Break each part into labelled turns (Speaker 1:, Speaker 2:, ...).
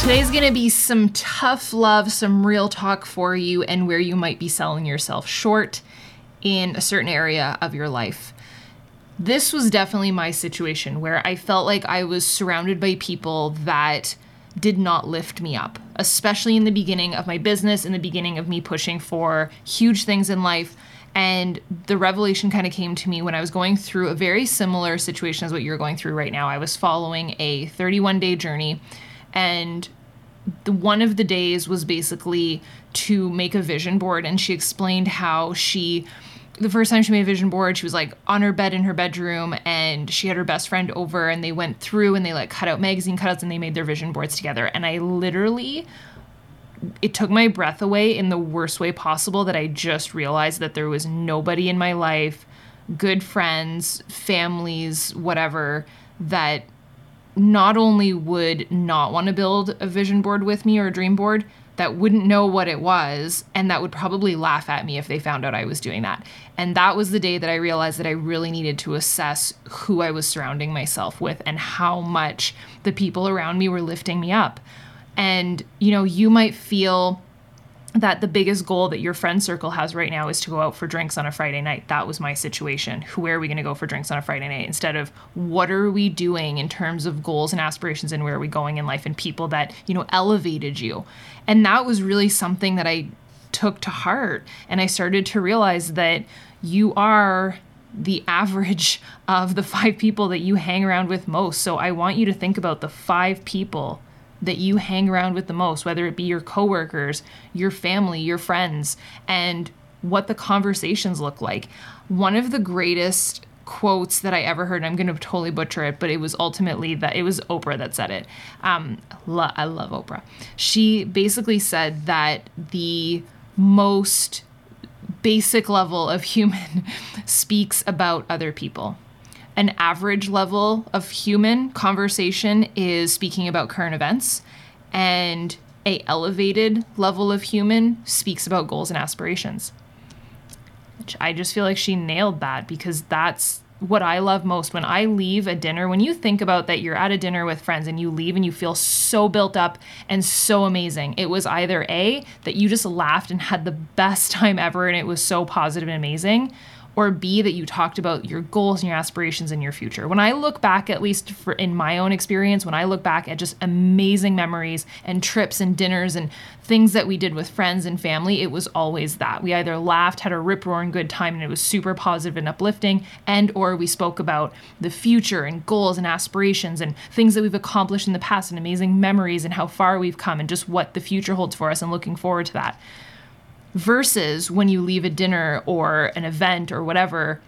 Speaker 1: Today's going to be some tough love, some real talk for you, and where you might be selling yourself short in a certain area of your life. This was definitely my situation where I felt like I was surrounded by people that did not lift me up, especially in the beginning of my business, in the beginning of me pushing for huge things in life. And the revelation kind of came to me when I was going through a very similar situation as what you're going through right now. I was following a 31 day journey and the one of the days was basically to make a vision board and she explained how she the first time she made a vision board she was like on her bed in her bedroom and she had her best friend over and they went through and they like cut out magazine cutouts and they made their vision boards together. And i literally it took my breath away in the worst way possible that i just realized that there was nobody in my life good friends families whatever that not only would not want to build a vision board with me or a dream board, that wouldn't know what it was and that would probably laugh at me if they found out I was doing that. And that was the day that I realized that I really needed to assess who I was surrounding myself with and how much the people around me were lifting me up. And, you know, you might feel that the biggest goal that your friend circle has right now is to go out for drinks on a Friday night. That was my situation. Where are we going to go for drinks on a Friday night? Instead of what are we doing in terms of goals and aspirations and where are we going in life and people that, you know, elevated you. And that was really something that I took to heart. And I started to realize that you are the average of the five people that you hang around with most. So I want you to think about the five people that you hang around with the most, whether it be your coworkers, your family, your friends, and what the conversations look like. One of the greatest quotes that I ever heard, I'm going to totally butcher it, but it was ultimately that it was Oprah that said it. Um, lo- I love Oprah. She basically said that the most basic level of human speaks about other people an average level of human conversation is speaking about current events and a elevated level of human speaks about goals and aspirations Which i just feel like she nailed that because that's what I love most when I leave a dinner, when you think about that you're at a dinner with friends and you leave and you feel so built up and so amazing. It was either A, that you just laughed and had the best time ever and it was so positive and amazing, or B, that you talked about your goals and your aspirations in your future. When I look back, at least for in my own experience, when I look back at just amazing memories and trips and dinners and things that we did with friends and family, it was always that. We either laughed, had a rip roaring good time, and it was super positive and uplifting, and or we spoke about the future and goals and aspirations and things that we've accomplished in the past and amazing memories and how far we've come and just what the future holds for us and looking forward to that versus when you leave a dinner or an event or whatever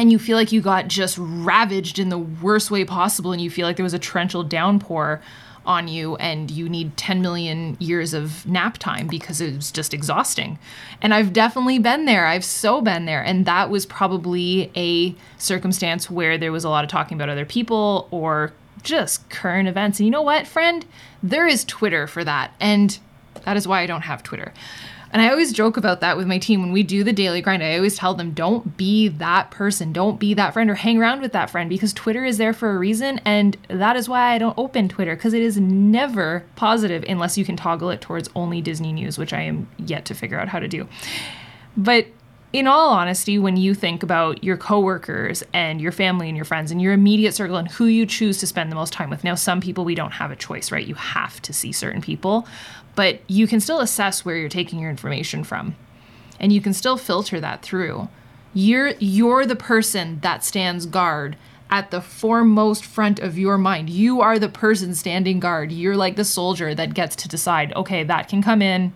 Speaker 1: and you feel like you got just ravaged in the worst way possible and you feel like there was a torrential downpour on you and you need 10 million years of nap time because it was just exhausting. And I've definitely been there. I've so been there. And that was probably a circumstance where there was a lot of talking about other people or just current events. And you know what, friend? There is Twitter for that. And that is why I don't have Twitter. And I always joke about that with my team when we do the daily grind. I always tell them, don't be that person, don't be that friend, or hang around with that friend because Twitter is there for a reason. And that is why I don't open Twitter because it is never positive unless you can toggle it towards only Disney news, which I am yet to figure out how to do. But in all honesty, when you think about your coworkers and your family and your friends and your immediate circle and who you choose to spend the most time with, now some people we don't have a choice, right? You have to see certain people but you can still assess where you're taking your information from. And you can still filter that through. You're you're the person that stands guard at the foremost front of your mind. You are the person standing guard. You're like the soldier that gets to decide okay that can come in.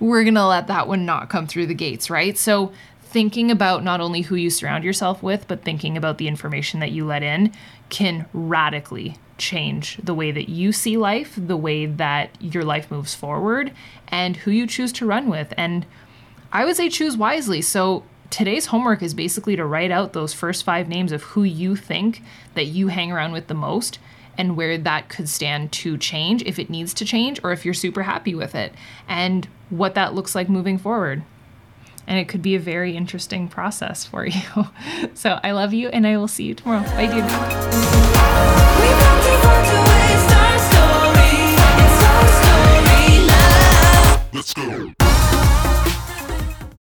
Speaker 1: We're going to let that one not come through the gates right? So thinking about not only who you surround yourself with but thinking about the information that you let in can radically change the way that you see life, the way that your life moves forward, and who you choose to run with. And I would say choose wisely. So today's homework is basically to write out those first five names of who you think that you hang around with the most and where that could stand to change if it needs to change or if you're super happy with it and what that looks like moving forward and it could be a very interesting process for you. so I love you, and I will see you tomorrow. Bye, dude.
Speaker 2: Let's go.